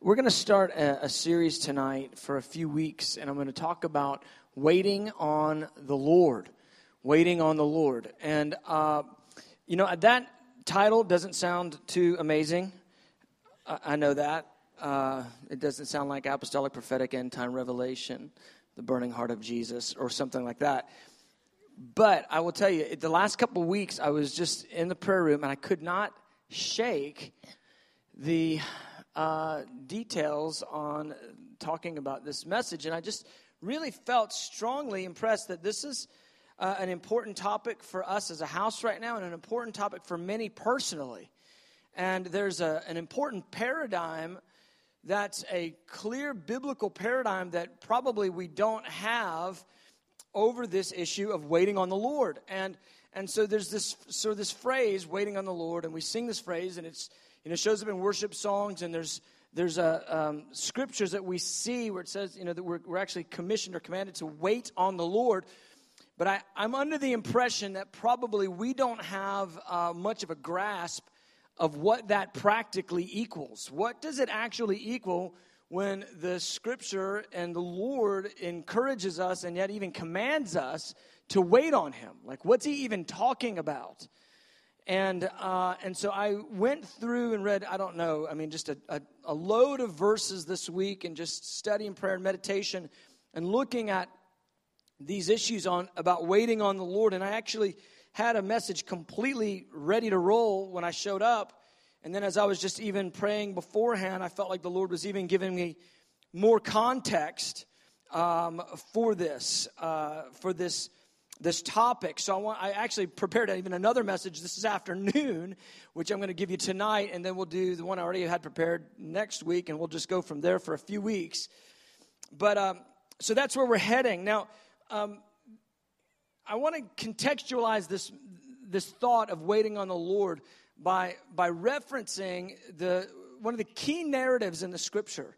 We're going to start a, a, series tonight for a few weeks, and I'm going to talk about waiting on the Lord. Waiting on the Lord. And, uh, you know, that title doesn't sound too amazing. I, I know that. Uh, it doesn't sound like apostolic, prophetic, end time revelation, the burning heart of Jesus, or something like that. But I will tell you, the last couple weeks, I was just in the prayer room and I could not shake the uh, details on talking about this message. And I just really felt strongly impressed that this is uh, an important topic for us as a house right now and an important topic for many personally. And there's a, an important paradigm that's a clear biblical paradigm that probably we don't have over this issue of waiting on the Lord. And and so there's this so this phrase, waiting on the Lord, and we sing this phrase, and it's you know, shows up in worship songs, and there's there's a, um, scriptures that we see where it says, you know, that we're, we're actually commissioned or commanded to wait on the Lord. But I, I'm under the impression that probably we don't have uh, much of a grasp of what that practically equals. What does it actually equal when the scripture and the Lord encourages us and yet even commands us to wait on Him? Like, what's He even talking about? And, uh, and so I went through and read, I don't know, I mean, just a, a, a load of verses this week and just studying prayer and meditation and looking at these issues on about waiting on the Lord. And I actually had a message completely ready to roll when I showed up. And then as I was just even praying beforehand, I felt like the Lord was even giving me more context um, for this, uh, for this this topic. So I want I actually prepared even another message this is afternoon, which I'm going to give you tonight, and then we'll do the one I already had prepared next week, and we'll just go from there for a few weeks. But um, so that's where we're heading now. Um, I want to contextualize this this thought of waiting on the Lord by by referencing the one of the key narratives in the Scripture.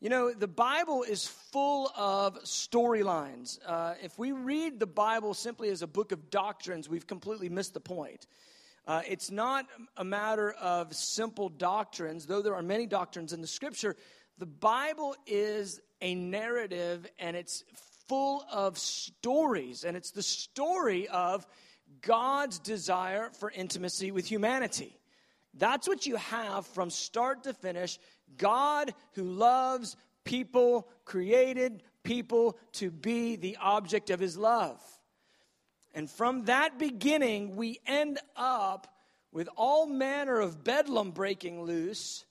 You know, the Bible is full of storylines. Uh, if we read the Bible simply as a book of doctrines, we've completely missed the point. Uh, it's not a matter of simple doctrines, though there are many doctrines in the scripture. The Bible is a narrative and it's full of stories, and it's the story of God's desire for intimacy with humanity. That's what you have from start to finish God who loves people, created people to be the object of his love. And from that beginning, we end up with all manner of bedlam breaking loose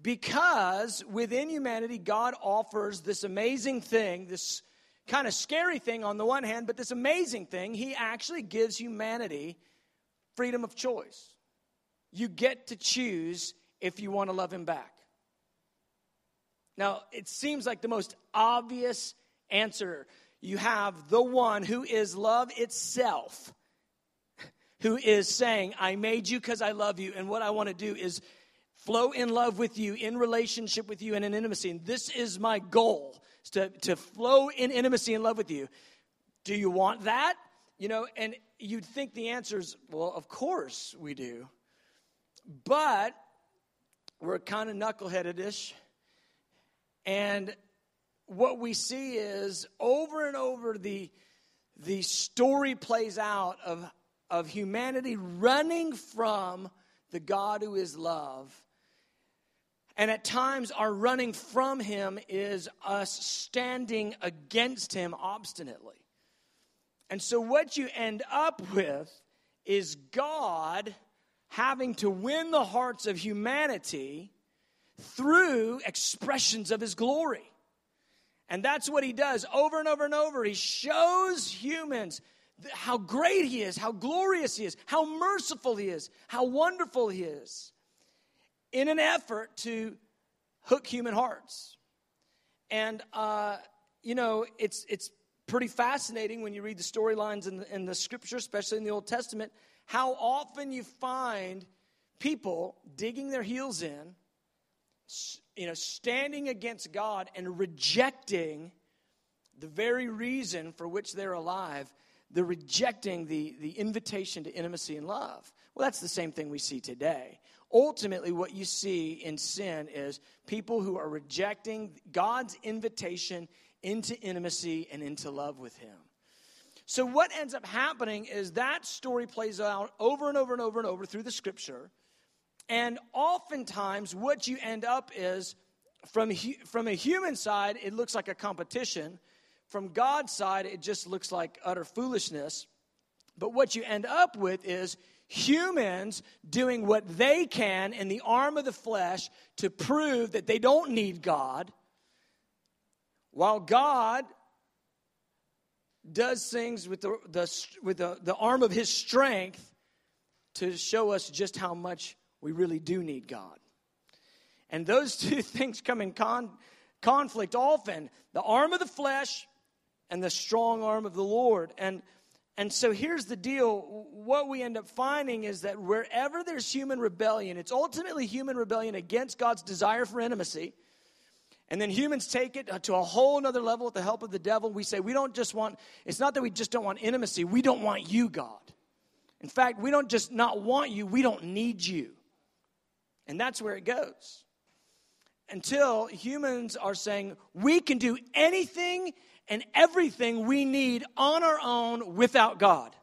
because within humanity, God offers this amazing thing, this kind of scary thing on the one hand, but this amazing thing, He actually gives humanity freedom of choice. You get to choose if you want to love Him back. Now, it seems like the most obvious answer. You have the one who is love itself, who is saying, I made you because I love you, and what I want to do is flow in love with you, in relationship with you, and in intimacy. And this is my goal, to, to flow in intimacy and love with you. Do you want that? You know, and you'd think the answer is, well, of course we do. But we're kind of knuckleheaded ish and what we see is over and over the, the story plays out of, of humanity running from the God who is love. And at times, our running from Him is us standing against Him obstinately. And so, what you end up with is God having to win the hearts of humanity through expressions of his glory. And that's what he does over and over and over. He shows humans how great he is, how glorious he is, how merciful he is, how wonderful he is, in an effort to hook human hearts. And, uh, you know, it's, it's pretty fascinating when you read the storylines in in the scripture, especially in the Old Testament, how often you find people digging their heels in you know, standing against God and rejecting the very reason for which they're alive, they're rejecting the, the invitation to intimacy and love. Well, that's the same thing we see today. ultimately what you see in sin is people who are rejecting God's invitation into intimacy and into love with Him. So, what ends up happening is that story plays out over and over and over and over through the scripture. And oftentimes, what you end up is from, from a human side, it looks like a competition. From God's side, it just looks like utter foolishness. But what you end up with is humans doing what they can in the arm of the flesh to prove that they don't need God, while God does things with the, the, with the, the arm of his strength to show us just how much we really do need God. And those two things come in con, conflict often the arm of the flesh and the strong arm of the Lord. And and so here's the deal what we end up finding is that wherever there's human rebellion, it's ultimately human rebellion against God's desire for intimacy. And then humans take it to a whole nother level with the help of the devil. We say, we don't just want, it's not that we just don't want intimacy, we don't want you, God. In fact, we don't just not want you, we don't need you. And that's where it goes. Until humans are saying, we can do anything and everything we need on our own without God.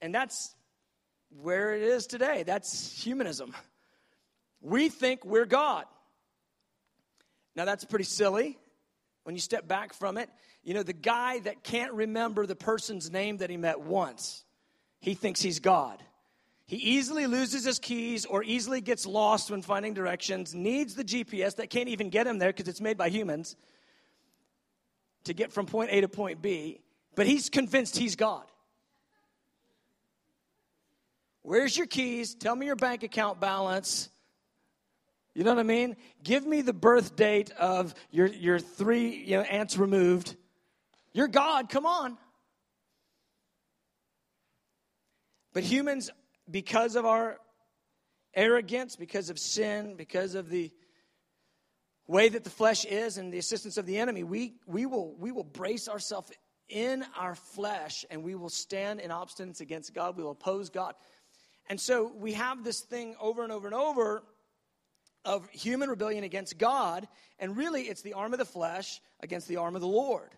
And that's where it is today. That's humanism. We think we're God. Now, that's pretty silly when you step back from it. You know, the guy that can't remember the person's name that he met once, he thinks he's God. He easily loses his keys or easily gets lost when finding directions, needs the GPS that can't even get him there because it's made by humans to get from point A to point B, but he's convinced he's God. Where's your keys? Tell me your bank account balance. You know what I mean? Give me the birth date of your, your three you know, aunts removed. You're God, come on. But humans, because of our arrogance, because of sin, because of the way that the flesh is and the assistance of the enemy, we, we, will, we will brace ourselves in our flesh and we will stand in obstinance against God. We will oppose God. And so we have this thing over and over and over of human rebellion against God. And really, it's the arm of the flesh against the arm of the Lord.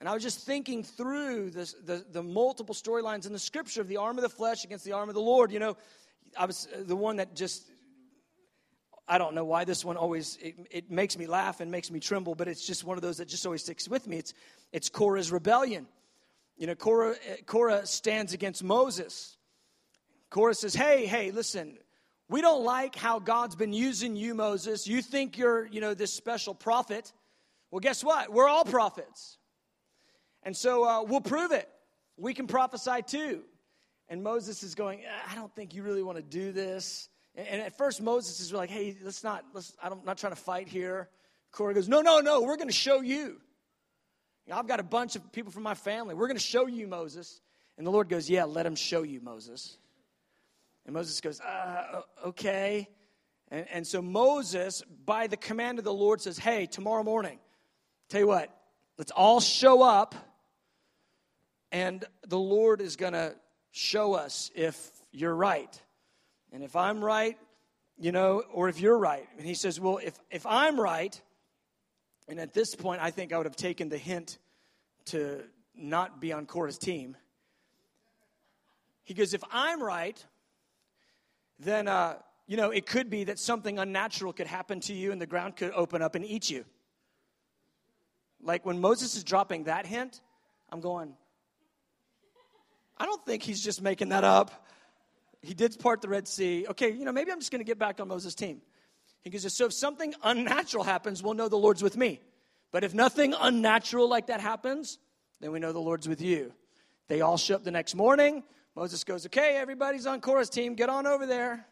And I was just thinking through the, the multiple storylines in the scripture of the arm of the flesh against the arm of the Lord. You know, I was uh, the one that just I don't know why this one always it, it, makes me laugh and makes me tremble, but it's just one of those that just always sticks with me. It's it's Korah's rebellion. You know, Korah, uh, Korah stands against Moses. Korah says, "Hey, hey, listen, we don't like how God's been using you, Moses. You think you're, you know, this special prophet. Well, guess what? We're all prophets, and so uh, we'll prove it. We can prophesy too." And Moses is going, "I don't think you really want to do this." And at first, Moses is like, hey, let's not, let's, I'm not trying to fight here. Korah goes, no, no, no, we're going to show you. you know, I've got a bunch of people from my family. We're going to show you, Moses. And the Lord goes, yeah, let him show you, Moses. And Moses goes, uh, okay. And, and so Moses, by the command of the Lord, says, hey, tomorrow morning, tell you what, let's all show up, and the Lord is going to show us if you're right. And if I'm right, you know, or if you're right. And he says, Well, if, if I'm right, and at this point, I think I would have taken the hint to not be on Korah's team. He goes, If I'm right, then, uh, you know, it could be that something unnatural could happen to you and the ground could open up and eat you. Like when Moses is dropping that hint, I'm going, I don't think he's just making that up. He did part the Red Sea. Okay, you know, maybe I'm just going to get back on Moses' team. He goes, So if something unnatural happens, we'll know the Lord's with me. But if nothing unnatural like that happens, then we know the Lord's with you. They all show up the next morning. Moses goes, Okay, everybody's on Korah's team. Get on over there.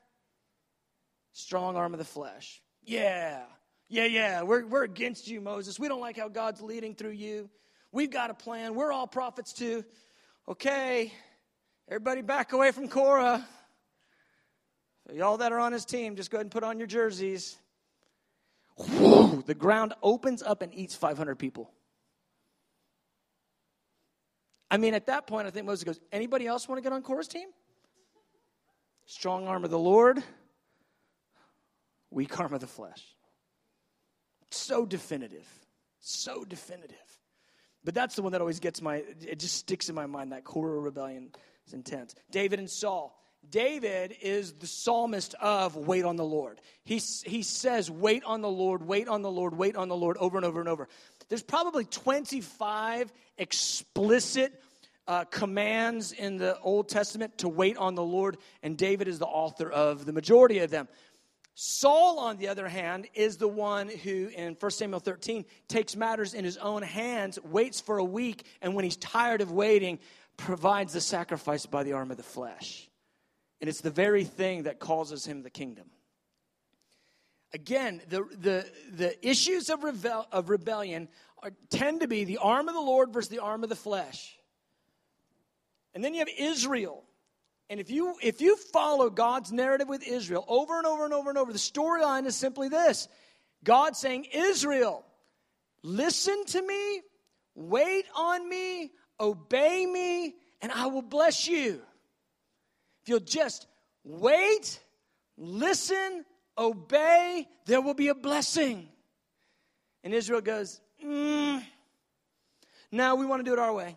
Strong arm of the flesh. Yeah, yeah, yeah. We're, we're against you, Moses. We don't like how God's leading through you. We've got a plan. We're all prophets too. Okay, everybody back away from Korah. So y'all that are on his team, just go ahead and put on your jerseys. Whoa, the ground opens up and eats 500 people. I mean, at that point, I think Moses goes, anybody else want to get on Korah's team? Strong arm of the Lord, weak arm of the flesh. So definitive. So definitive. But that's the one that always gets my, it just sticks in my mind. That Korah rebellion is intense. David and Saul. David is the psalmist of wait on the Lord. He, he says, wait on the Lord, wait on the Lord, wait on the Lord over and over and over. There's probably 25 explicit uh, commands in the Old Testament to wait on the Lord, and David is the author of the majority of them. Saul, on the other hand, is the one who, in 1 Samuel 13, takes matters in his own hands, waits for a week, and when he's tired of waiting, provides the sacrifice by the arm of the flesh. And it's the very thing that causes him the kingdom. Again, the, the, the issues of, rebel, of rebellion are, tend to be the arm of the Lord versus the arm of the flesh. And then you have Israel. And if you if you follow God's narrative with Israel over and over and over and over, the storyline is simply this. God saying, "Israel, listen to me, wait on me, obey me, and I will bless you." If you'll just wait, listen, obey, there will be a blessing. And Israel goes, mm, "Now we want to do it our way."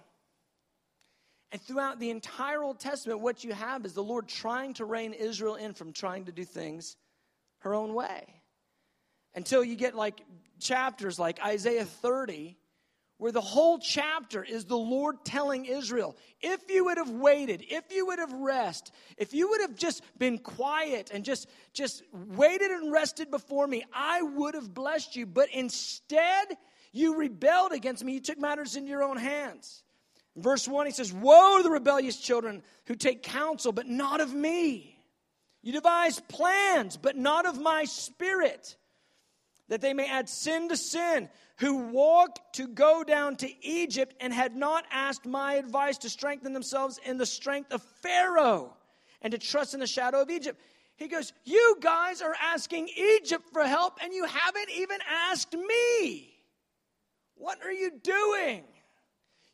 And throughout the entire Old Testament, what you have is the Lord trying to rein Israel in from trying to do things her own way. Until you get like chapters like Isaiah 30, where the whole chapter is the Lord telling Israel, if you would have waited, if you would have rest, if you would have just been quiet and just just waited and rested before me, I would have blessed you. But instead, you rebelled against me. You took matters into your own hands. Verse 1, he says, Woe to the rebellious children who take counsel, but not of me. You devise plans, but not of my spirit, that they may add sin to sin, who walk to go down to Egypt and had not asked my advice to strengthen themselves in the strength of Pharaoh and to trust in the shadow of Egypt. He goes, You guys are asking Egypt for help, and you haven't even asked me. What are you doing?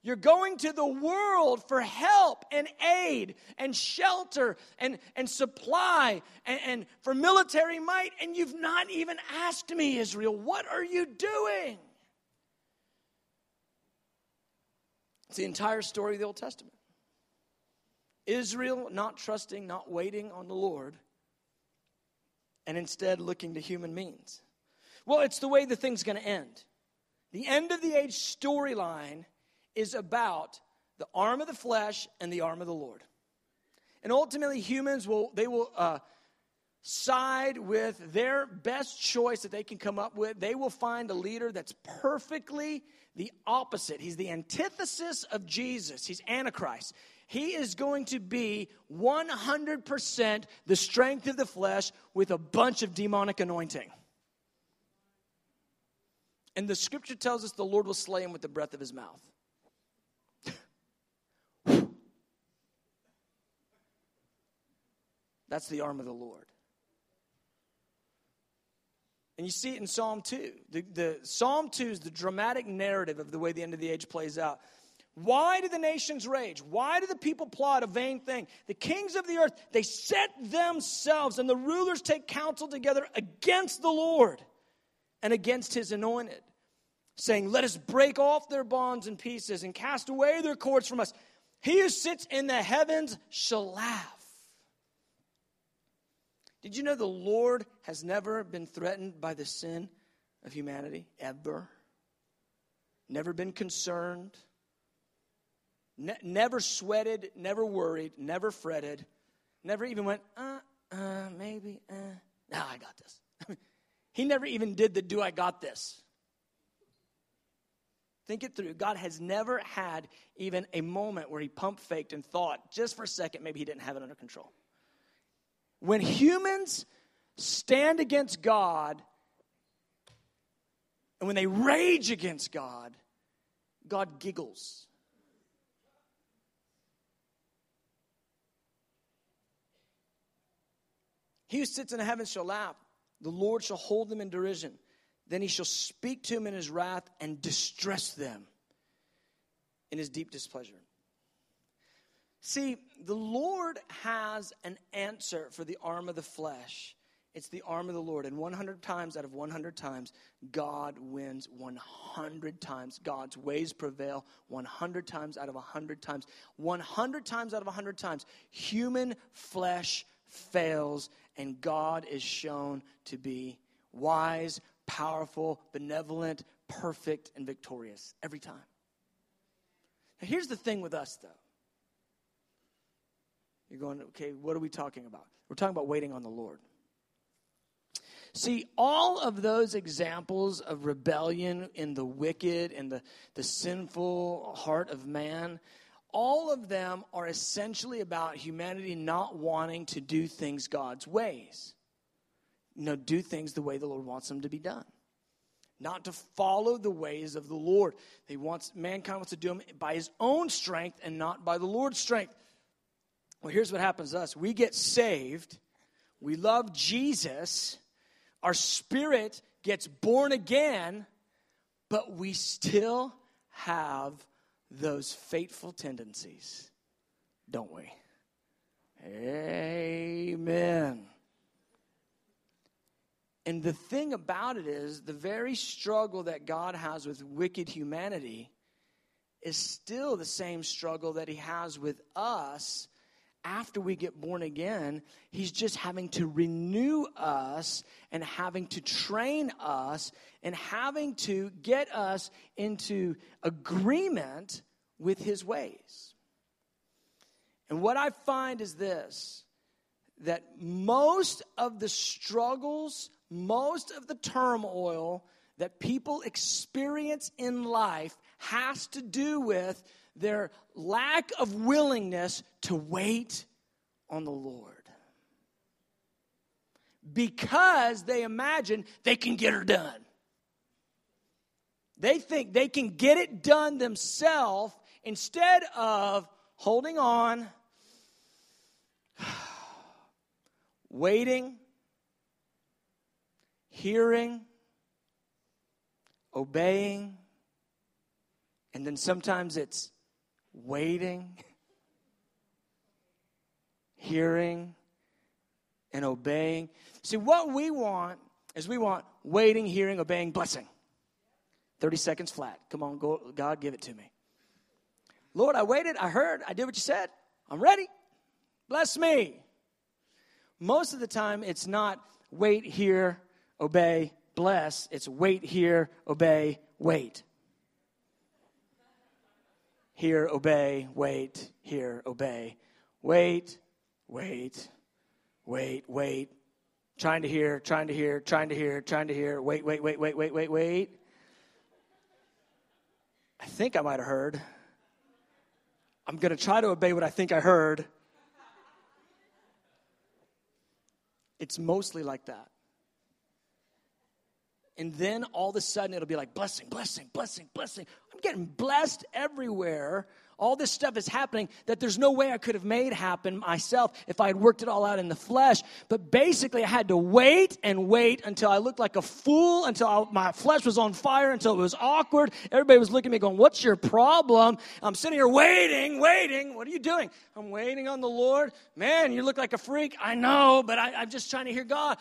You're going to the world for help and aid and shelter and, and supply and, and for military might, and you've not even asked me, Israel, what are you doing? It's the entire story of the Old Testament. Israel not trusting, not waiting on the Lord, and instead looking to human means. Well, it's the way the thing's going to end. The end of the age storyline is about the arm of the flesh and the arm of the Lord. And ultimately, humans will, they will uh, side with their best choice that they can come up with. They will find a leader that's perfectly the opposite. He's the antithesis of Jesus, he's Antichrist. He is going to be 100% the strength of the flesh with a bunch of demonic anointing. And the scripture tells us the Lord will slay him with the breath of his mouth. That's the arm of the Lord. And you see it in Psalm 2. The, the, Psalm 2 is the dramatic narrative of the way the end of the age plays out. Why do the nations rage? Why do the people plot a vain thing? The kings of the earth, they set themselves, and the rulers take counsel together against the Lord and against his anointed, saying, Let us break off their bonds in pieces and cast away their cords from us. He who sits in the heavens shall laugh. Did you know the Lord has never been threatened by the sin of humanity? Ever. Never been concerned. Ne- never sweated, never worried, never fretted, never even went, uh, uh, maybe, uh, no, I got this. he never even did the do I got this. Think it through. God has never had even a moment where he pump faked and thought just for a second maybe he didn't have it under control. When humans stand against God and when they rage against God, God giggles. He who sits in the heavens shall laugh. The Lord shall hold them in derision. Then he shall speak to them in his wrath and distress them in his deep displeasure. See, the Lord has an answer for the arm of the flesh. It's the arm of the Lord. And 100 times out of 100 times, God wins 100 times. God's ways prevail 100 times out of 100 times. 100 times out of 100 times, human flesh fails, and God is shown to be wise, powerful, benevolent, perfect, and victorious every time. Now, here's the thing with us, though. You're going, okay, what are we talking about? We're talking about waiting on the Lord. See, all of those examples of rebellion in the wicked and the, the sinful heart of man, all of them are essentially about humanity not wanting to do things God's ways. You know, do things the way the Lord wants them to be done. Not to follow the ways of the Lord. He wants mankind wants to do them by his own strength and not by the Lord's strength. Well, here's what happens to us. We get saved. We love Jesus our spirit gets born again, but we still have those fateful tendencies, don't we? Amen. And the thing about it is, the very struggle that God has with wicked humanity is still the same struggle that He has with us after we get born again, He's just having to renew us and having to train us and having to get us into agreement with His ways. And what I find is this that most of the struggles, most of the turmoil that people experience in life has to do with their lack of willingness to wait on the Lord. Because they imagine they can get her done. They think they can get it done themselves instead of holding on, waiting, hearing, obeying, and then sometimes it's waiting, hearing, and obeying. See, what we want is we want waiting, hearing, obeying, blessing. 30 seconds flat. Come on, go, God, give it to me. Lord, I waited, I heard, I did what you said. I'm ready. Bless me. Most of the time, it's not wait, hear, obey, bless. It's wait, hear, obey, wait. Hear, obey, wait, hear, obey. Wait, wait, wait, wait. Trying to hear, trying to hear, trying to hear, trying to hear. Wait, wait, wait, wait, wait, wait, wait. I think I might have heard. I'm going to try to obey what I think I heard. It's mostly like that. And then all of a sudden it'll be like blessing, blessing, blessing, blessing. Getting blessed everywhere all this stuff is happening that there's no way I could have made happen myself if I had worked it all out in the flesh. But basically, I had to wait and wait until I looked like a fool, until I, my flesh was on fire, until it was awkward. Everybody was looking at me going, What's your problem? I'm sitting here waiting, waiting. What are you doing? I'm waiting on the Lord. Man, you look like a freak. I know, but I, I'm just trying to hear God.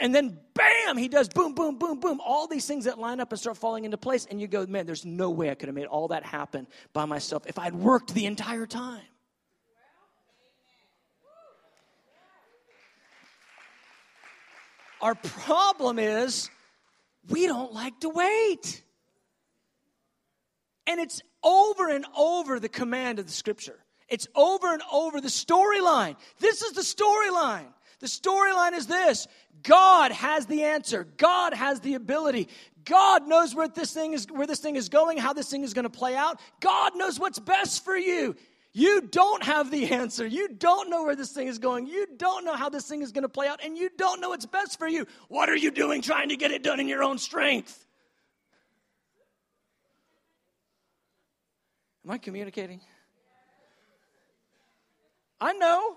And then, bam, he does boom, boom, boom, boom. All these things that line up and start falling into place. And you go, Man, there's no way I could have made all that happen by myself if I I'd worked the entire time. Our problem is we don't like to wait. And it's over and over the command of the scripture. It's over and over the storyline. This is the storyline. The storyline is this God has the answer, God has the ability. God knows where this thing is where this thing is going, how this thing is going to play out. God knows what's best for you. You don't have the answer. You don't know where this thing is going. You don't know how this thing is going to play out and you don't know what's best for you. What are you doing trying to get it done in your own strength? Am I communicating? I know.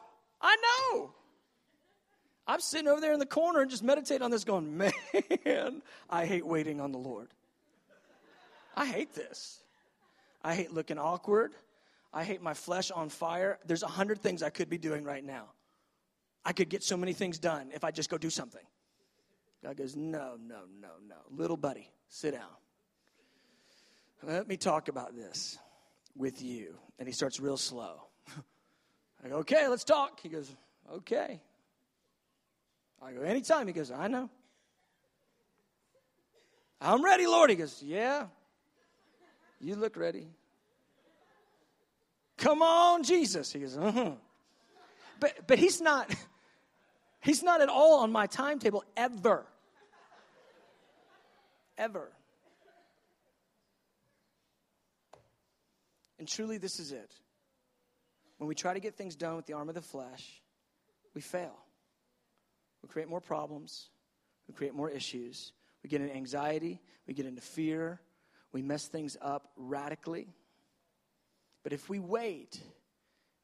I'm sitting over there in the corner and just meditating on this, going, man, I hate waiting on the Lord. I hate this. I hate looking awkward. I hate my flesh on fire, there's a hundred things I could be doing right now. I could get so many things done if I just go do something. God goes, No, no, no, no. Little buddy, sit down. Let me talk about this with you. And he starts real slow. I go, Okay, let's talk. He goes, Okay. I go, Anytime. He goes, I know. I'm ready, Lord. He goes, Yeah. You look ready. Come on, Jesus. He goes, uh huh. But, but he's not, he's not at all on my timetable ever. Ever. And truly, this is it. When we try to get things done with the arm of the flesh, we fail. We create more problems, we create more issues, we get into anxiety, we get into fear, we mess things up radically. But if we wait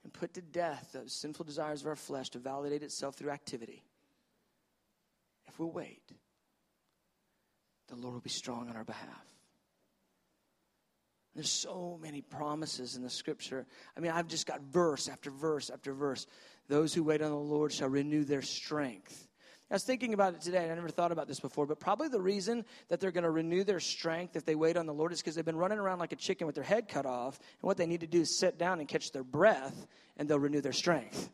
and put to death those sinful desires of our flesh to validate itself through activity, if we wait, the Lord will be strong on our behalf. There's so many promises in the scripture. I mean, I've just got verse after verse after verse. Those who wait on the Lord shall renew their strength. I was thinking about it today, and I never thought about this before, but probably the reason that they're going to renew their strength if they wait on the Lord is because they've been running around like a chicken with their head cut off, and what they need to do is sit down and catch their breath, and they'll renew their strength.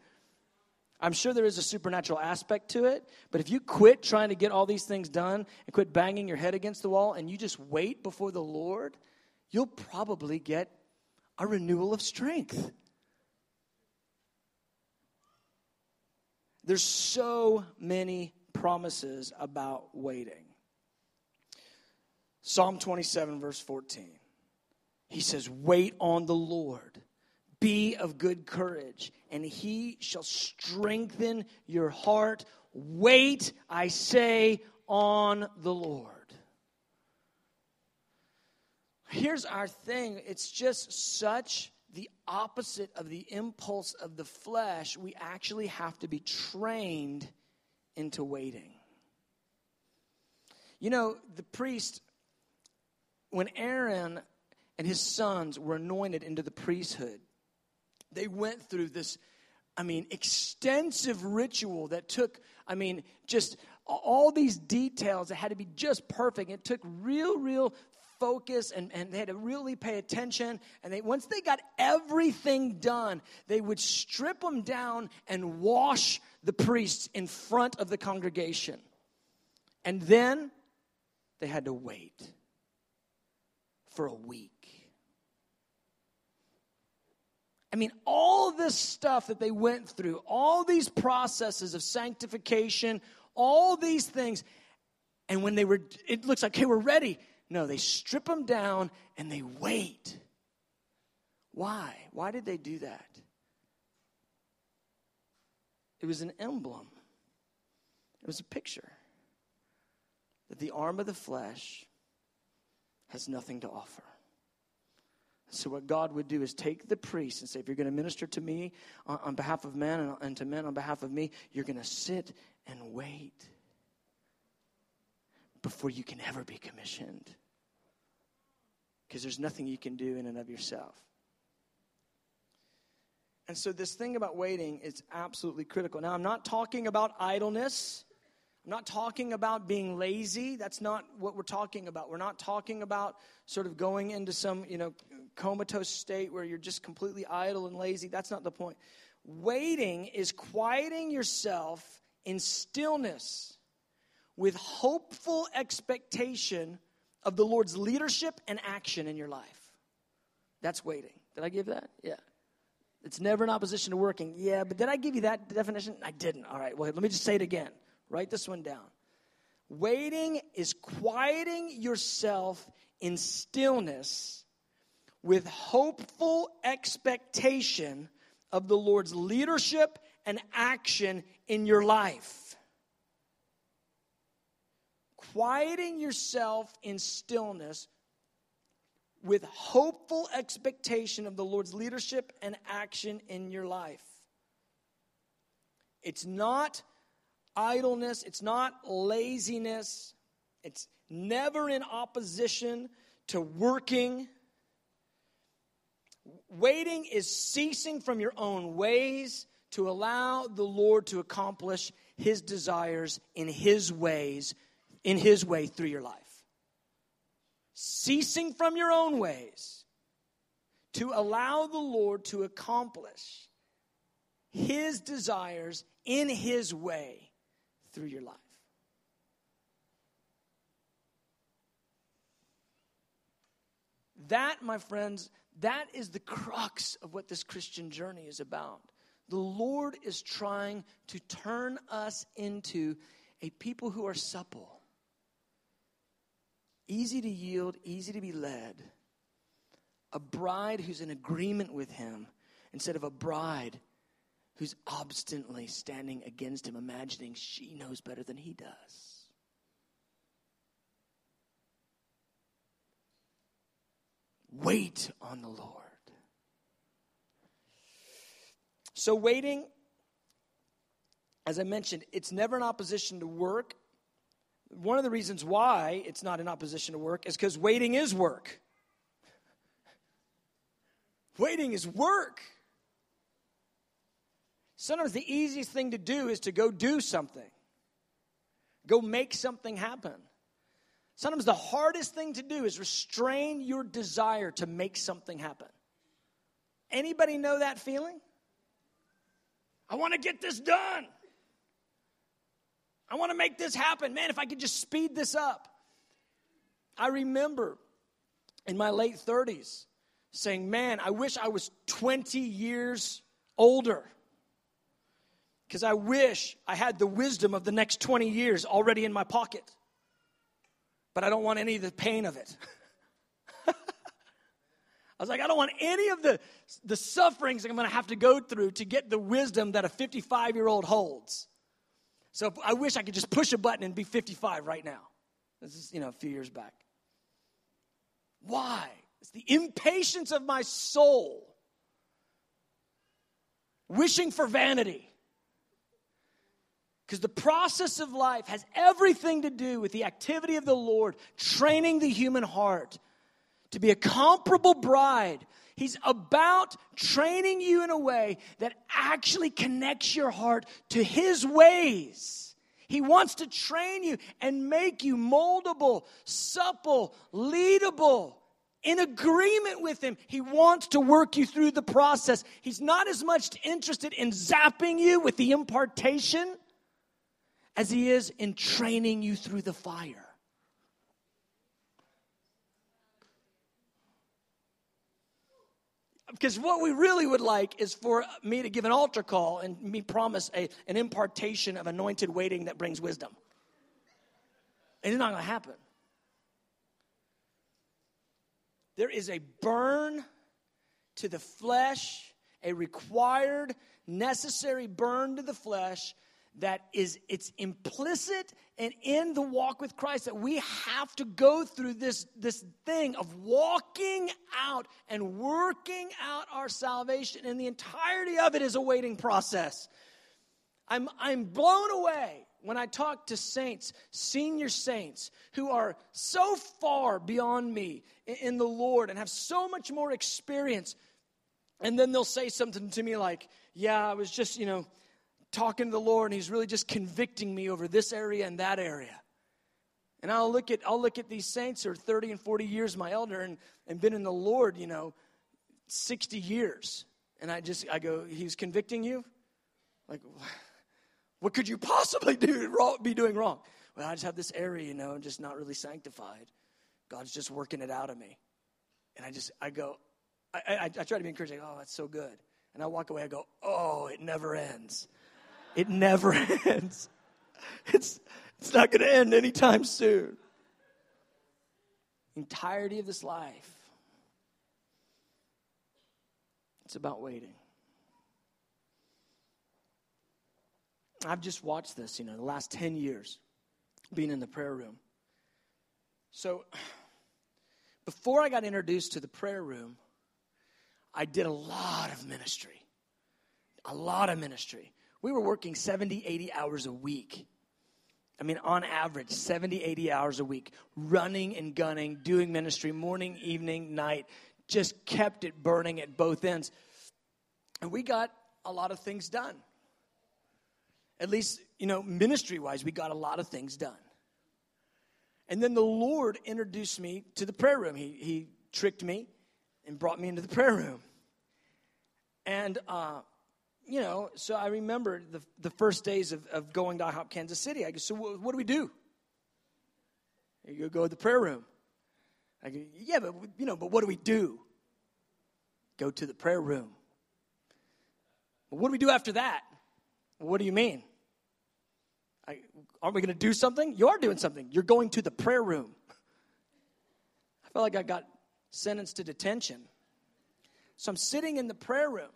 I'm sure there is a supernatural aspect to it, but if you quit trying to get all these things done and quit banging your head against the wall and you just wait before the Lord, you'll probably get a renewal of strength. There's so many promises about waiting. Psalm 27, verse 14. He says, Wait on the Lord, be of good courage, and he shall strengthen your heart. Wait, I say, on the Lord. Here's our thing it's just such the opposite of the impulse of the flesh, we actually have to be trained into waiting. You know, the priest, when Aaron and his sons were anointed into the priesthood, they went through this, I mean, extensive ritual that took, I mean, just all these details that had to be just perfect. It took real, real focus and, and they had to really pay attention. And they, once they got everything done, they would strip them down and wash the priests in front of the congregation. And then they had to wait for a week. I mean, all this stuff that they went through, all these processes of sanctification, all these things. And when they were, it looks like, okay, we're ready. No, they strip them down and they wait. Why? Why did they do that? It was an emblem, it was a picture that the arm of the flesh has nothing to offer. So, what God would do is take the priest and say, if you're going to minister to me on, on behalf of men and, and to men on behalf of me, you're going to sit and wait before you can ever be commissioned because there's nothing you can do in and of yourself. And so, this thing about waiting is absolutely critical. Now, I'm not talking about idleness. I'm not talking about being lazy. That's not what we're talking about. We're not talking about sort of going into some, you know, comatose state where you're just completely idle and lazy. That's not the point. Waiting is quieting yourself in stillness with hopeful expectation of the Lord's leadership and action in your life. That's waiting. Did I give that? Yeah. It's never in opposition to working. Yeah, but did I give you that definition? I didn't. All right, well, let me just say it again. Write this one down. Waiting is quieting yourself in stillness with hopeful expectation of the Lord's leadership and action in your life quieting yourself in stillness with hopeful expectation of the Lord's leadership and action in your life. It's not idleness, it's not laziness, it's never in opposition to working. Waiting is ceasing from your own ways to allow the Lord to accomplish his desires in his ways, in his way through your life. Ceasing from your own ways to allow the Lord to accomplish his desires in his way through your life. That, my friends, that is the crux of what this Christian journey is about. The Lord is trying to turn us into a people who are supple, easy to yield, easy to be led, a bride who's in agreement with Him instead of a bride who's obstinately standing against Him, imagining she knows better than He does. Wait on the Lord. So, waiting, as I mentioned, it's never in opposition to work. One of the reasons why it's not in opposition to work is because waiting is work. Waiting is work. Sometimes the easiest thing to do is to go do something, go make something happen. Sometimes the hardest thing to do is restrain your desire to make something happen. Anybody know that feeling? I want to get this done. I want to make this happen. Man, if I could just speed this up. I remember in my late 30s saying, Man, I wish I was 20 years older. Because I wish I had the wisdom of the next 20 years already in my pocket. But I don't want any of the pain of it. I was like, I don't want any of the, the sufferings I'm going to have to go through to get the wisdom that a 55 year old holds. So I wish I could just push a button and be 55 right now. This is, you know, a few years back. Why? It's the impatience of my soul, wishing for vanity. Because the process of life has everything to do with the activity of the Lord, training the human heart to be a comparable bride. He's about training you in a way that actually connects your heart to His ways. He wants to train you and make you moldable, supple, leadable, in agreement with Him. He wants to work you through the process. He's not as much interested in zapping you with the impartation as He is in training you through the fire. Because what we really would like is for me to give an altar call and me promise a, an impartation of anointed waiting that brings wisdom. It's not going to happen. There is a burn to the flesh, a required, necessary burn to the flesh that is it's implicit and in the walk with Christ that we have to go through this this thing of walking out and working out our salvation and the entirety of it is a waiting process. I'm I'm blown away when I talk to saints, senior saints who are so far beyond me in the Lord and have so much more experience and then they'll say something to me like, "Yeah, I was just, you know, talking to the Lord and He's really just convicting me over this area and that area. And I'll look at I'll look at these saints who are 30 and 40 years my elder and, and been in the Lord, you know, 60 years. And I just I go, He's convicting you? Like what could you possibly do wrong, be doing wrong? Well, I just have this area, you know, just not really sanctified. God's just working it out of me. And I just I go, I, I, I try to be encouraging, oh, that's so good. And I walk away, I go, oh, it never ends. It never ends. It's, it's not going to end anytime soon. Entirety of this life, it's about waiting. I've just watched this, you know, the last 10 years being in the prayer room. So, before I got introduced to the prayer room, I did a lot of ministry. A lot of ministry we were working 70, 80 hours a week. I mean, on average, 70, 80 hours a week, running and gunning, doing ministry morning, evening, night, just kept it burning at both ends. And we got a lot of things done. At least, you know, ministry wise, we got a lot of things done. And then the Lord introduced me to the prayer room. He, he tricked me and brought me into the prayer room. And, uh, you know, so I remember the, the first days of, of going to IHOP Kansas City. I go, so what, what do we do? You go to the prayer room. I go, yeah, but, you know, but what do we do? Go to the prayer room. Well, what do we do after that? what do you mean? I, aren't we going to do something? You are doing something. You're going to the prayer room. I felt like I got sentenced to detention. So I'm sitting in the prayer room.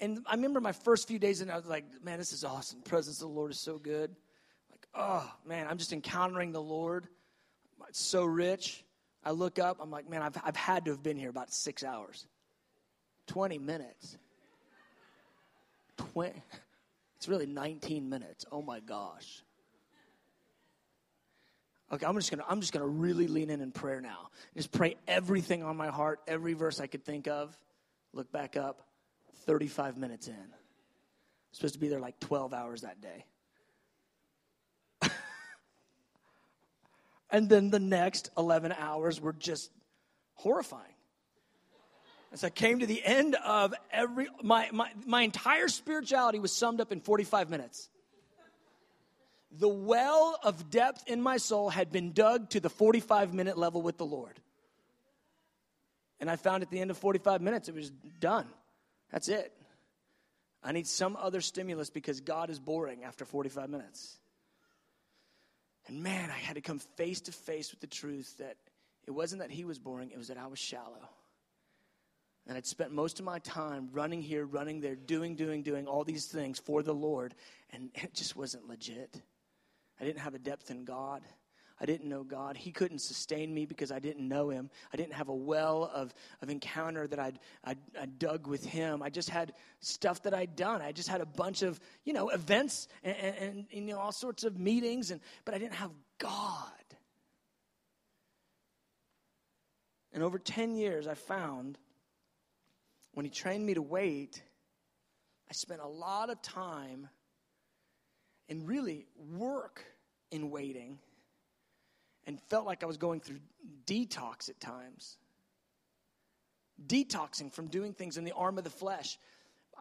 And I remember my first few days, and I was like, man, this is awesome. The presence of the Lord is so good. Like, oh, man, I'm just encountering the Lord. It's so rich. I look up, I'm like, man, I've, I've had to have been here about six hours. 20 minutes. 20. It's really 19 minutes. Oh my gosh. Okay, I'm just gonna I'm just gonna really lean in in prayer now. Just pray everything on my heart, every verse I could think of. Look back up. 35 minutes in. I'm supposed to be there like 12 hours that day. and then the next 11 hours were just horrifying. As I came to the end of every, my, my, my entire spirituality was summed up in 45 minutes. The well of depth in my soul had been dug to the 45 minute level with the Lord. And I found at the end of 45 minutes, it was done. That's it. I need some other stimulus because God is boring after 45 minutes. And man, I had to come face to face with the truth that it wasn't that he was boring, it was that I was shallow. And I'd spent most of my time running here, running there, doing, doing, doing all these things for the Lord, and it just wasn't legit. I didn't have a depth in God. I didn't know God. He couldn't sustain me because I didn't know Him. I didn't have a well of, of encounter that I'd, I'd, I'd dug with Him. I just had stuff that I'd done. I just had a bunch of, you know, events and, and, and you know, all sorts of meetings, and, but I didn't have God. And over 10 years, I found when He trained me to wait, I spent a lot of time and really work in waiting and felt like I was going through detox at times. Detoxing from doing things in the arm of the flesh.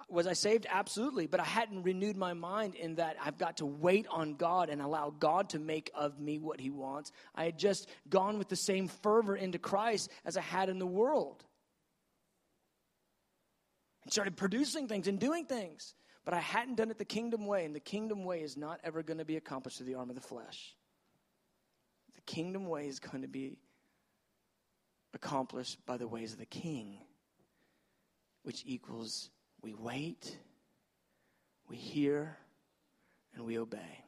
Was I saved? Absolutely. But I hadn't renewed my mind in that I've got to wait on God and allow God to make of me what He wants. I had just gone with the same fervor into Christ as I had in the world. And started producing things and doing things. But I hadn't done it the kingdom way, and the kingdom way is not ever going to be accomplished through the arm of the flesh kingdom way is going to be accomplished by the ways of the king, which equals we wait, we hear, and we obey.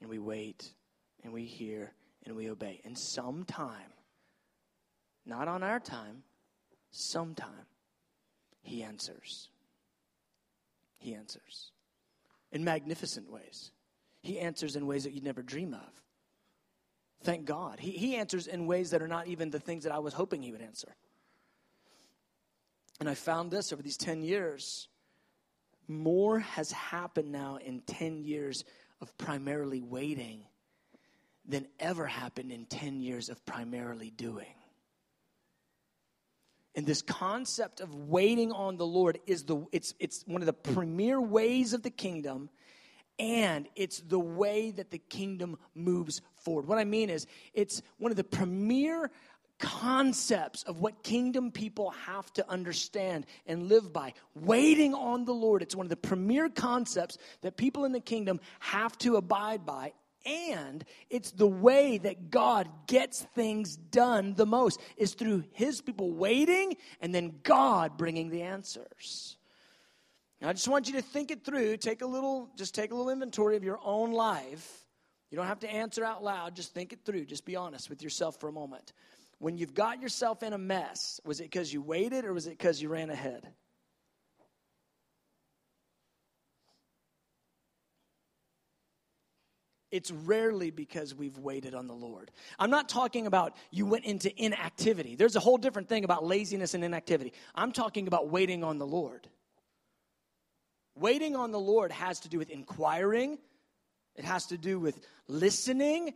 And we wait, and we hear, and we obey. And sometime, not on our time, sometime, he answers. He answers in magnificent ways. He answers in ways that you'd never dream of. Thank God. He, he answers in ways that are not even the things that I was hoping He would answer. And I found this over these 10 years. More has happened now in 10 years of primarily waiting than ever happened in 10 years of primarily doing. And this concept of waiting on the Lord is the it's it's one of the premier ways of the kingdom and it's the way that the kingdom moves forward. What I mean is, it's one of the premier concepts of what kingdom people have to understand and live by. Waiting on the Lord. It's one of the premier concepts that people in the kingdom have to abide by. And it's the way that God gets things done the most is through his people waiting and then God bringing the answers. Now, I just want you to think it through. Take a little, just take a little inventory of your own life. You don't have to answer out loud. Just think it through. Just be honest with yourself for a moment. When you've got yourself in a mess, was it because you waited or was it because you ran ahead? it's rarely because we've waited on the Lord. I'm not talking about you went into inactivity. There's a whole different thing about laziness and inactivity. I'm talking about waiting on the Lord. Waiting on the Lord has to do with inquiring, it has to do with listening.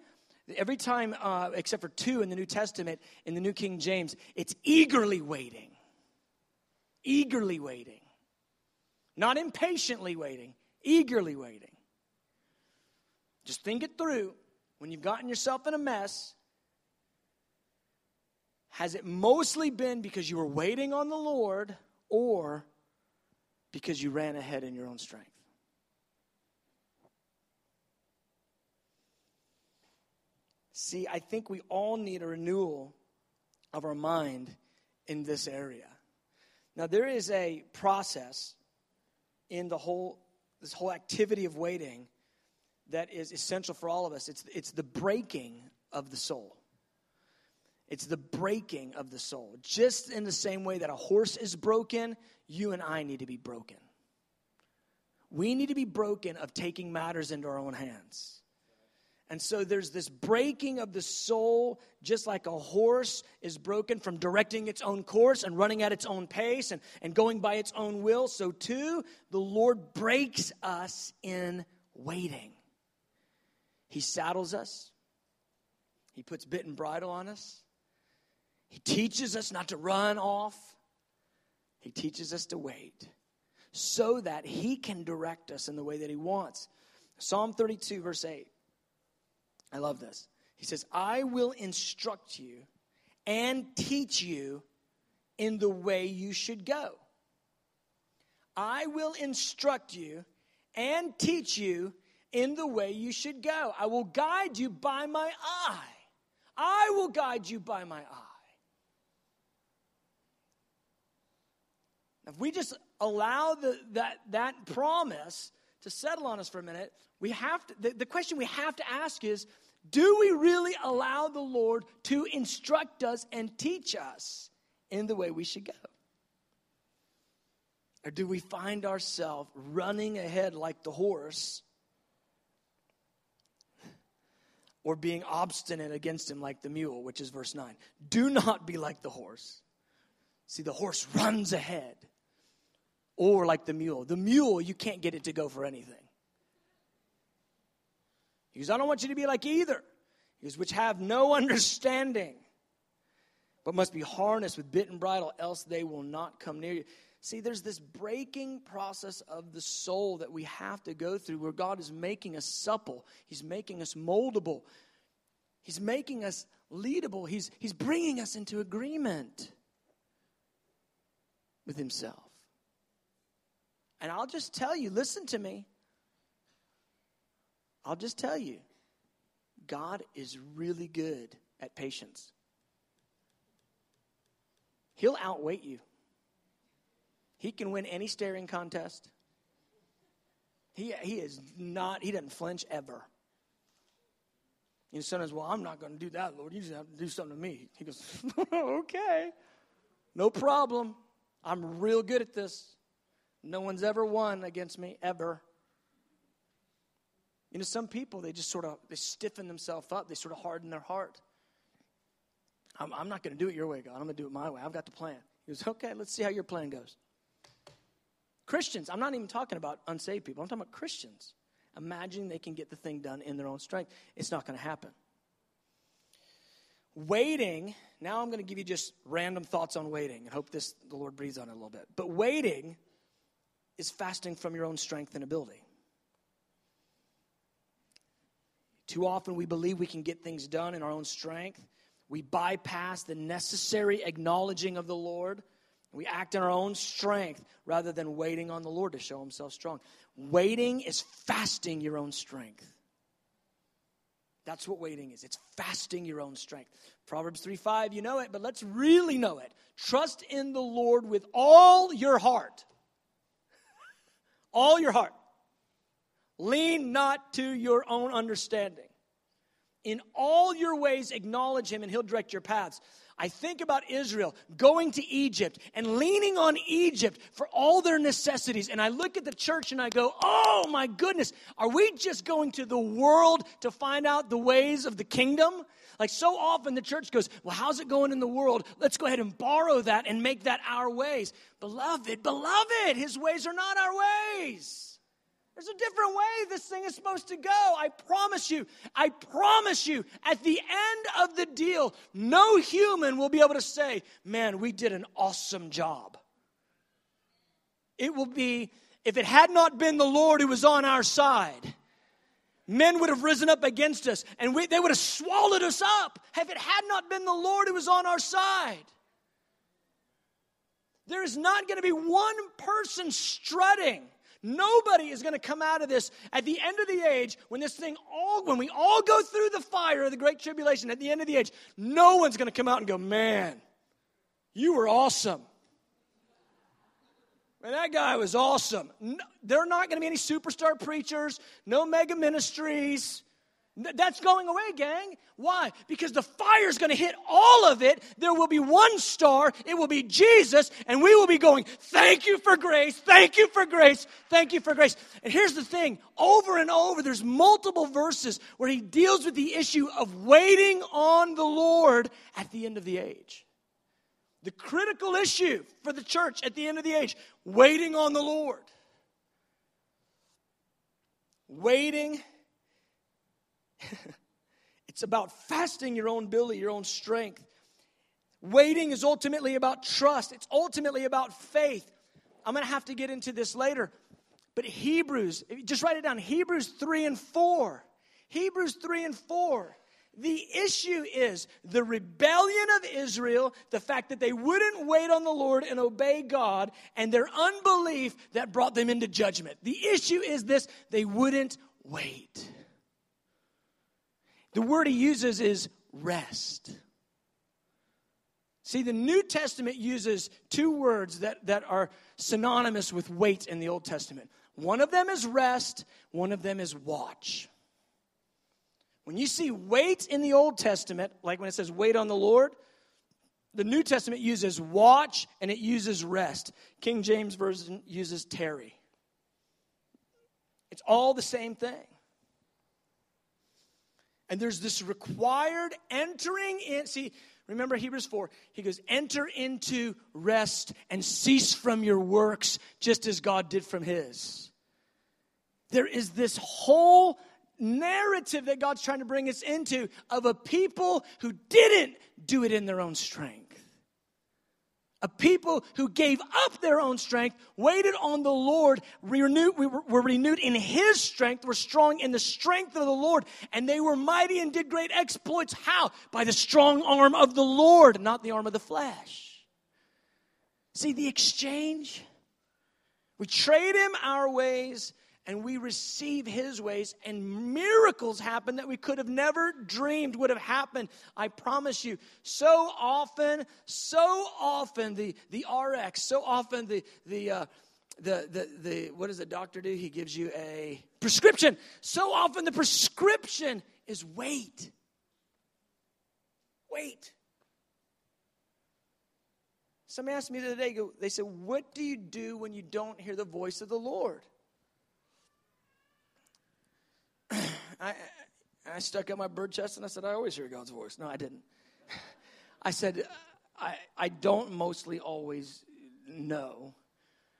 Every time, uh, except for two in the New Testament, in the New King James, it's eagerly waiting. Eagerly waiting. Not impatiently waiting, eagerly waiting. Just think it through. When you've gotten yourself in a mess, has it mostly been because you were waiting on the Lord or because you ran ahead in your own strength? See, I think we all need a renewal of our mind in this area. Now, there is a process in the whole this whole activity of waiting that is essential for all of us. It's, it's the breaking of the soul. It's the breaking of the soul. Just in the same way that a horse is broken, you and I need to be broken. We need to be broken of taking matters into our own hands. And so there's this breaking of the soul, just like a horse is broken from directing its own course and running at its own pace and, and going by its own will. So, too, the Lord breaks us in waiting. He saddles us, He puts bit and bridle on us, He teaches us not to run off, He teaches us to wait so that He can direct us in the way that He wants. Psalm 32, verse 8. I love this. He says, I will instruct you and teach you in the way you should go. I will instruct you and teach you in the way you should go. I will guide you by my eye. I will guide you by my eye. If we just allow the, that, that promise to settle on us for a minute, we have to, the, the question we have to ask is do we really allow the Lord to instruct us and teach us in the way we should go? Or do we find ourselves running ahead like the horse or being obstinate against him like the mule, which is verse 9? Do not be like the horse. See, the horse runs ahead or like the mule. The mule, you can't get it to go for anything. He goes, I don't want you to be like either. He goes, which have no understanding, but must be harnessed with bit and bridle, else they will not come near you. See, there's this breaking process of the soul that we have to go through where God is making us supple, He's making us moldable, He's making us leadable, He's, he's bringing us into agreement with Himself. And I'll just tell you listen to me. I'll just tell you, God is really good at patience. He'll outweight you. He can win any staring contest. He, he is not, he doesn't flinch ever. Know, sometimes, well, I'm not going to do that, Lord. You just have to do something to me. He goes, okay, no problem. I'm real good at this. No one's ever won against me, ever. You know, some people, they just sort of, they stiffen themselves up. They sort of harden their heart. I'm, I'm not going to do it your way, God. I'm going to do it my way. I've got the plan. He goes, okay, let's see how your plan goes. Christians, I'm not even talking about unsaved people. I'm talking about Christians. Imagining they can get the thing done in their own strength. It's not going to happen. Waiting, now I'm going to give you just random thoughts on waiting and hope this the Lord breathes on it a little bit. But waiting is fasting from your own strength and ability. Too often we believe we can get things done in our own strength. We bypass the necessary acknowledging of the Lord. We act in our own strength rather than waiting on the Lord to show himself strong. Waiting is fasting your own strength. That's what waiting is. It's fasting your own strength. Proverbs 3 5, you know it, but let's really know it. Trust in the Lord with all your heart. All your heart. Lean not to your own understanding. In all your ways, acknowledge him, and he'll direct your paths. I think about Israel going to Egypt and leaning on Egypt for all their necessities. And I look at the church and I go, oh my goodness, are we just going to the world to find out the ways of the kingdom? Like so often the church goes, well, how's it going in the world? Let's go ahead and borrow that and make that our ways. Beloved, beloved, his ways are not our ways. There's a different way this thing is supposed to go. I promise you. I promise you. At the end of the deal, no human will be able to say, man, we did an awesome job. It will be, if it had not been the Lord who was on our side, men would have risen up against us and we, they would have swallowed us up if it had not been the Lord who was on our side. There is not going to be one person strutting Nobody is going to come out of this at the end of the age when this thing all, when we all go through the fire of the great tribulation at the end of the age, no one's going to come out and go, man, you were awesome. Man, that guy was awesome. No, there are not going to be any superstar preachers, no mega ministries. That's going away, gang. Why? Because the fire is going to hit all of it. There will be one star. It will be Jesus. And we will be going, Thank you for grace. Thank you for grace. Thank you for grace. And here's the thing over and over, there's multiple verses where he deals with the issue of waiting on the Lord at the end of the age. The critical issue for the church at the end of the age waiting on the Lord. Waiting it's about fasting your own ability, your own strength. Waiting is ultimately about trust, it's ultimately about faith. I'm going to have to get into this later. But Hebrews, just write it down Hebrews 3 and 4. Hebrews 3 and 4. The issue is the rebellion of Israel, the fact that they wouldn't wait on the Lord and obey God, and their unbelief that brought them into judgment. The issue is this they wouldn't wait. The word he uses is rest. See, the New Testament uses two words that, that are synonymous with wait in the Old Testament. One of them is rest, one of them is watch. When you see wait in the Old Testament, like when it says wait on the Lord, the New Testament uses watch and it uses rest. King James Version uses tarry. It's all the same thing. And there's this required entering in. See, remember Hebrews 4. He goes, Enter into rest and cease from your works, just as God did from his. There is this whole narrative that God's trying to bring us into of a people who didn't do it in their own strength a people who gave up their own strength, waited on the Lord, renewed, we were, renewed in His strength, were strong in the strength of the Lord, and they were mighty and did great exploits. How? By the strong arm of the Lord, not the arm of the flesh. See the exchange? We trade Him our ways and we receive his ways and miracles happen that we could have never dreamed would have happened. I promise you so often so often the the rx so often the the uh, the, the, the what does the doctor do? He gives you a prescription. So often the prescription is wait. Wait. Somebody asked me the other day they said what do you do when you don't hear the voice of the lord I, I stuck out my bird chest and I said, I always hear God's voice. No, I didn't. I said, I, I don't mostly always know.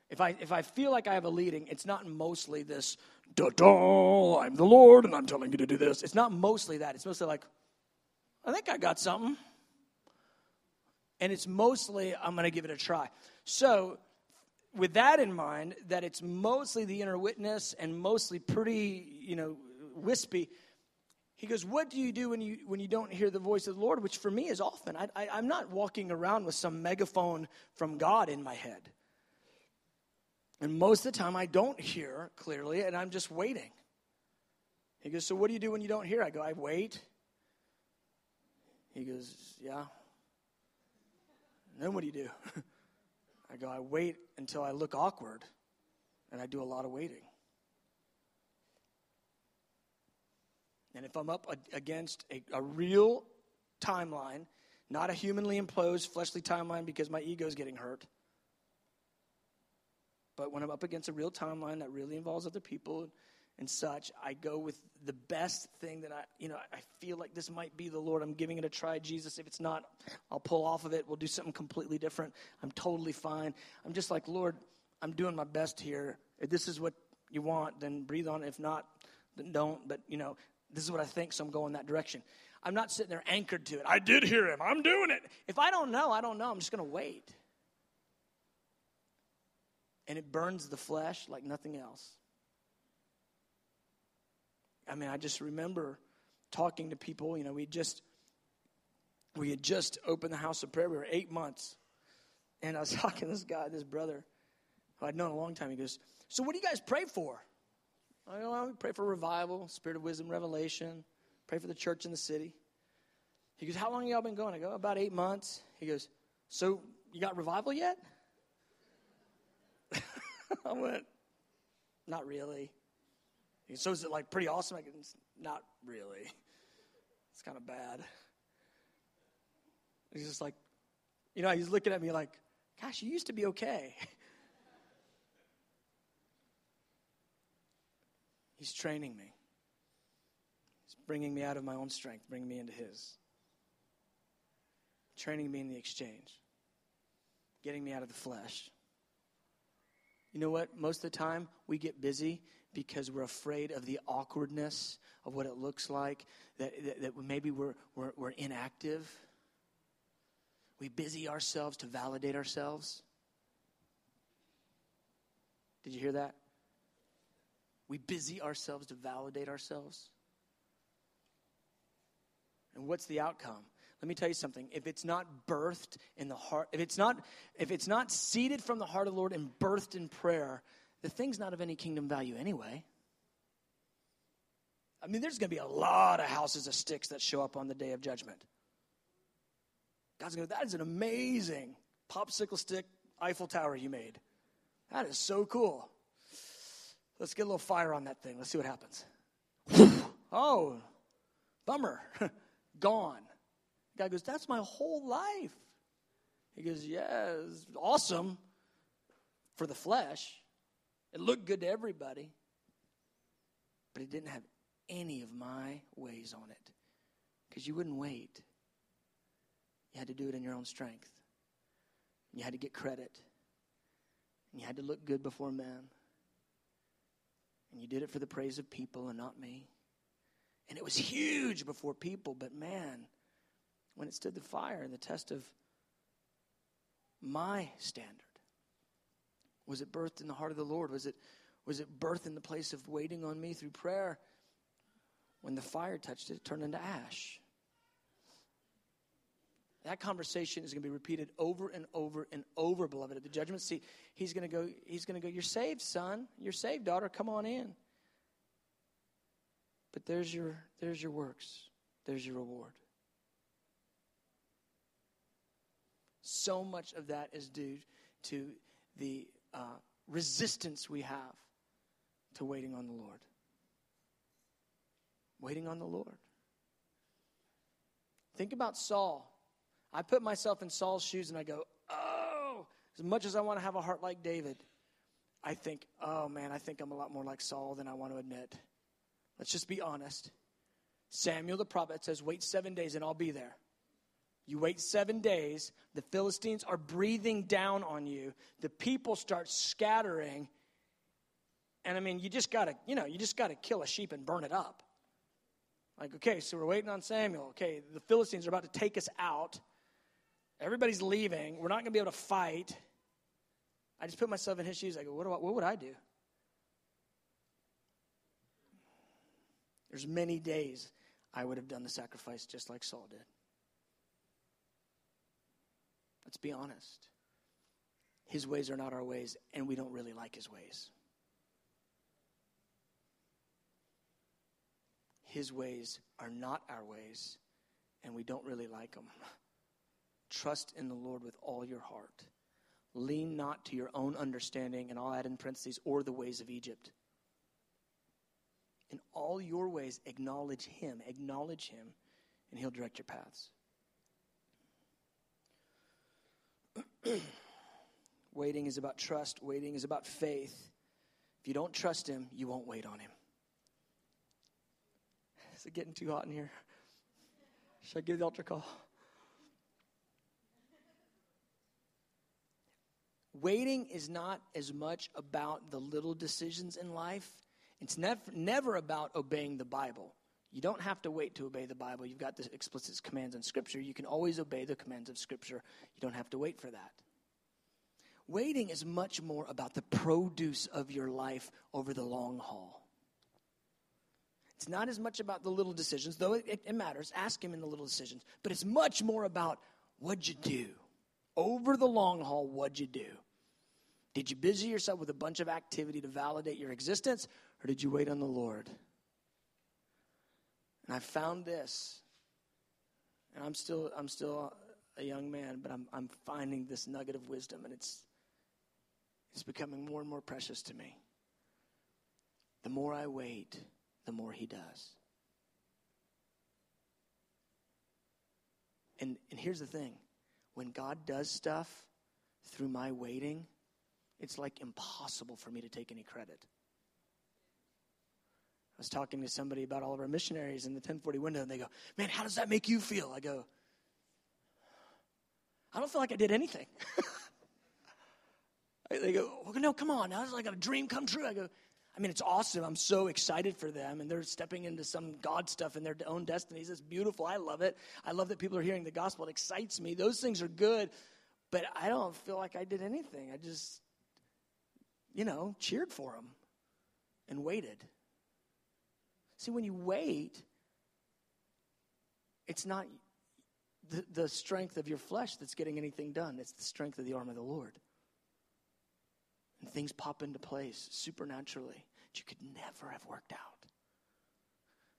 If I, if I feel like I have a leading, it's not mostly this, da da, I'm the Lord and I'm telling you to do this. It's not mostly that. It's mostly like, I think I got something. And it's mostly, I'm going to give it a try. So, with that in mind, that it's mostly the inner witness and mostly pretty, you know, wispy. He goes, What do you do when you, when you don't hear the voice of the Lord? Which for me is often. I, I, I'm not walking around with some megaphone from God in my head. And most of the time, I don't hear clearly, and I'm just waiting. He goes, So what do you do when you don't hear? I go, I wait. He goes, Yeah. And then what do you do? I go, I wait until I look awkward, and I do a lot of waiting. And if I'm up against a, a real timeline, not a humanly imposed fleshly timeline because my ego is getting hurt, but when I'm up against a real timeline that really involves other people and such, I go with the best thing that I, you know, I feel like this might be the Lord. I'm giving it a try, Jesus. If it's not, I'll pull off of it. We'll do something completely different. I'm totally fine. I'm just like, Lord, I'm doing my best here. If this is what you want, then breathe on it. If not, then don't. But, you know, this is what I think, so I'm going that direction. I'm not sitting there anchored to it. I did hear him. I'm doing it. If I don't know, I don't know. I'm just going to wait. And it burns the flesh like nothing else. I mean, I just remember talking to people. You know, we just we had just opened the house of prayer. We were eight months, and I was talking to this guy, this brother, who I'd known a long time. He goes, "So, what do you guys pray for?" I go, well, "We pray for revival, spirit of wisdom, revelation. Pray for the church in the city." He goes, "How long y'all been going?" I go, "About eight months." He goes, "So, you got revival yet?" I went, "Not really." He goes, So is it like pretty awesome? I can, not really. It's kind of bad. He's just like, you know, he's looking at me like, gosh, you used to be okay. he's training me. He's bringing me out of my own strength, bringing me into his. Training me in the exchange, getting me out of the flesh. You know what? Most of the time, we get busy because we're afraid of the awkwardness of what it looks like, that, that, that maybe we're, we're, we're inactive. We busy ourselves to validate ourselves. Did you hear that? We busy ourselves to validate ourselves. And what's the outcome? Let me tell you something. If it's not birthed in the heart, if it's not, if it's not seeded from the heart of the Lord and birthed in prayer, the thing's not of any kingdom value anyway. I mean, there's going to be a lot of houses of sticks that show up on the day of judgment. God's going to, that is an amazing popsicle stick Eiffel Tower you made. That is so cool. Let's get a little fire on that thing. Let's see what happens. oh, bummer. Gone. The guy goes, That's my whole life. He goes, Yeah, awesome for the flesh. It looked good to everybody, but it didn't have any of my ways on it because you wouldn't wait. You had to do it in your own strength. You had to get credit. And you had to look good before men. And you did it for the praise of people and not me. And it was huge before people, but man, when it stood the fire and the test of my standard, was it birthed in the heart of the Lord? Was it, was it birthed in the place of waiting on me through prayer? When the fire touched it, it turned into ash. That conversation is going to be repeated over and over and over, beloved. At the judgment seat, he's going to go, he's going to go, You're saved, son. You're saved, daughter. Come on in. But there's your there's your works. There's your reward. So much of that is due to the uh, resistance we have to waiting on the Lord. Waiting on the Lord. Think about Saul. I put myself in Saul's shoes and I go, oh, as much as I want to have a heart like David, I think, oh man, I think I'm a lot more like Saul than I want to admit. Let's just be honest. Samuel the prophet says, wait seven days and I'll be there. You wait seven days, the Philistines are breathing down on you, the people start scattering. And I mean, you just gotta, you know, you just gotta kill a sheep and burn it up. Like, okay, so we're waiting on Samuel. Okay, the Philistines are about to take us out. Everybody's leaving. We're not gonna be able to fight. I just put myself in his shoes. I go, what, I, what would I do? There's many days I would have done the sacrifice just like Saul did. Let's be honest. His ways are not our ways, and we don't really like his ways. His ways are not our ways, and we don't really like them. Trust in the Lord with all your heart. Lean not to your own understanding, and I'll add in parentheses, or the ways of Egypt. In all your ways, acknowledge Him. Acknowledge Him, and He'll direct your paths. waiting is about trust, waiting is about faith. If you don't trust Him, you won't wait on Him. Is it getting too hot in here? Should I give the altar call? Waiting is not as much about the little decisions in life. It's never, never about obeying the Bible. You don't have to wait to obey the Bible. You've got the explicit commands in Scripture. You can always obey the commands of Scripture. You don't have to wait for that. Waiting is much more about the produce of your life over the long haul. It's not as much about the little decisions, though it, it, matters. Ask Him in the little decisions. But it's much more about what'd you do? Over the long haul, what'd you do? Did you busy yourself with a bunch of activity to validate your existence, or did you wait on the Lord? And I found this, and I'm still, I'm still a young man, but I'm, I'm finding this nugget of wisdom, and it's, it's becoming more and more precious to me. The more I wait, the more He does. And, and here's the thing when God does stuff through my waiting, it's like impossible for me to take any credit. I was talking to somebody about all of our missionaries in the 1040 window, and they go, Man, how does that make you feel? I go, I don't feel like I did anything. they go, well, No, come on. Now it's like a dream come true. I go, I mean, it's awesome. I'm so excited for them, and they're stepping into some God stuff in their own destinies. It's beautiful. I love it. I love that people are hearing the gospel. It excites me. Those things are good, but I don't feel like I did anything. I just you know, cheered for him and waited. See, when you wait, it's not the, the strength of your flesh that's getting anything done, it's the strength of the arm of the Lord. And things pop into place supernaturally that you could never have worked out.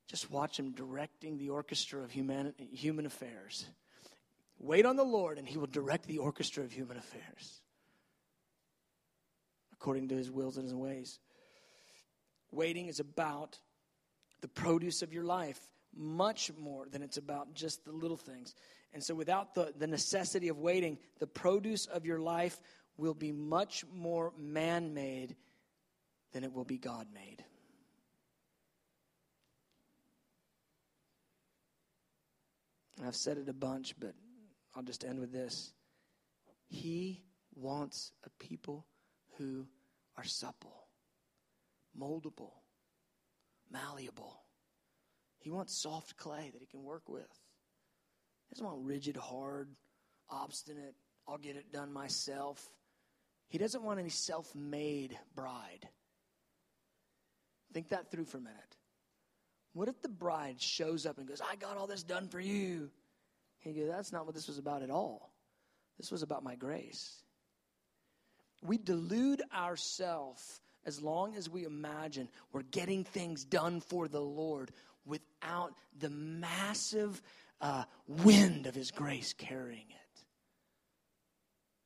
Just watch him directing the orchestra of human, human affairs. Wait on the Lord, and he will direct the orchestra of human affairs according to his wills and his ways. Waiting is about the produce of your life much more than it's about just the little things. And so, without the, the necessity of waiting, the produce of your life will be much more man made than it will be God made. I've said it a bunch, but I'll just end with this. He wants a people who are supple, moldable, malleable. He wants soft clay that he can work with. He doesn't want rigid, hard, obstinate, I'll get it done myself. He doesn't want any self made bride. Think that through for a minute. What if the bride shows up and goes, I got all this done for you? He goes, That's not what this was about at all. This was about my grace. We delude ourselves as long as we imagine we're getting things done for the Lord without the massive uh, wind of His grace carrying it.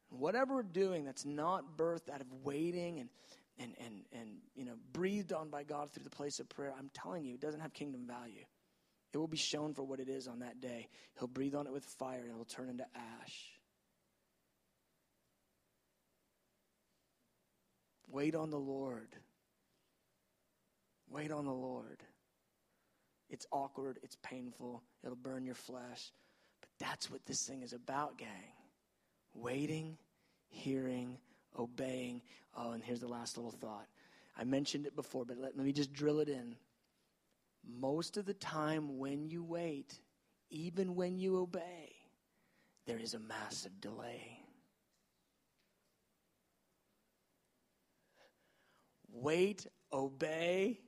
Whatever we're doing that's not birthed out of waiting and, and, and, and you know, breathed on by God through the place of prayer, I'm telling you, it doesn't have kingdom value. It will be shown for what it is on that day. He'll breathe on it with fire and it will turn into ash. Wait on the Lord. Wait on the Lord. It's awkward, it's painful, it'll burn your flesh. But that's what this thing is about, gang. Waiting, hearing, obeying. Oh, and here's the last little thought. I mentioned it before, but let, let me just drill it in. Most of the time, when you wait, even when you obey, there is a massive delay. Wait, obey,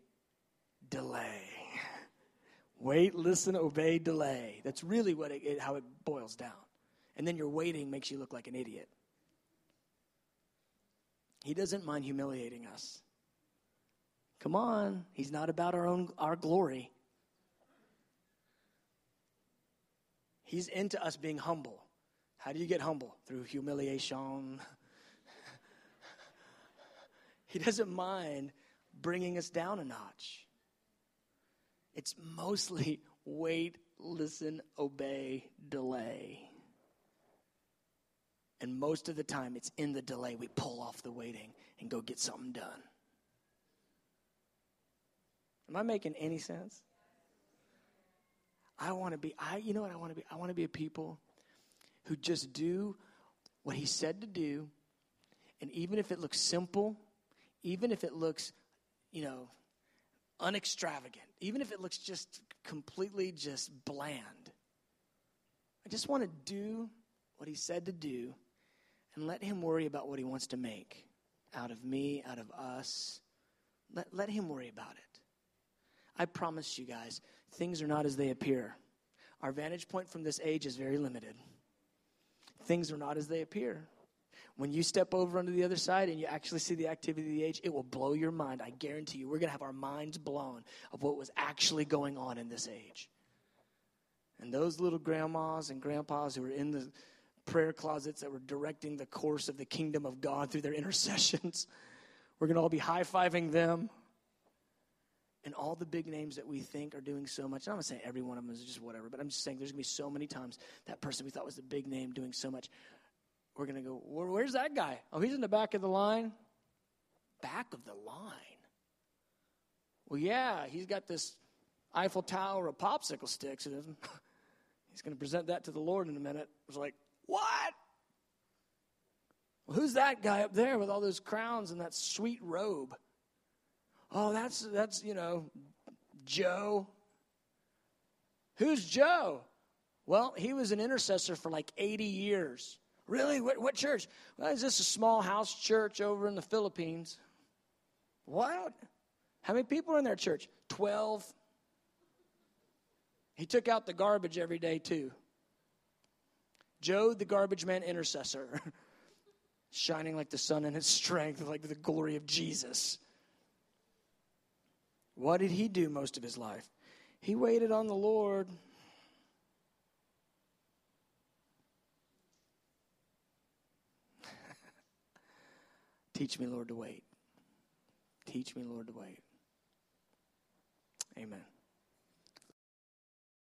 delay. Wait, listen, obey, delay. That's really what it, it, how it boils down. And then your waiting makes you look like an idiot. He doesn't mind humiliating us. Come on, he's not about our own our glory. He's into us being humble. How do you get humble? Through humiliation, He doesn't mind bringing us down a notch. It's mostly wait, listen, obey, delay. And most of the time, it's in the delay we pull off the waiting and go get something done. Am I making any sense? I want to be, I, you know what I want to be? I want to be a people who just do what he said to do. And even if it looks simple, even if it looks, you know, unextravagant, even if it looks just completely just bland, I just want to do what he said to do and let him worry about what he wants to make out of me, out of us. Let, let him worry about it. I promise you guys, things are not as they appear. Our vantage point from this age is very limited. Things are not as they appear. When you step over onto the other side and you actually see the activity of the age, it will blow your mind. I guarantee you, we're going to have our minds blown of what was actually going on in this age. And those little grandmas and grandpas who were in the prayer closets that were directing the course of the kingdom of God through their intercessions, we're going to all be high fiving them and all the big names that we think are doing so much. I'm not saying every one of them is just whatever, but I'm just saying there's going to be so many times that person we thought was the big name doing so much. We're going to go, where's that guy? Oh, he's in the back of the line. Back of the line. Well, yeah, he's got this Eiffel Tower of popsicle sticks. he's going to present that to the Lord in a minute. I was like, what? Well, who's that guy up there with all those crowns and that sweet robe? Oh, that's, that's, you know, Joe. Who's Joe? Well, he was an intercessor for like 80 years. Really? What, what church? Well, is this a small house church over in the Philippines? What? How many people are in their church? 12. He took out the garbage every day, too. Joe, the garbage man intercessor, shining like the sun in his strength, like the glory of Jesus. What did he do most of his life? He waited on the Lord. Teach me, Lord, to wait. Teach me, Lord, to wait. Amen.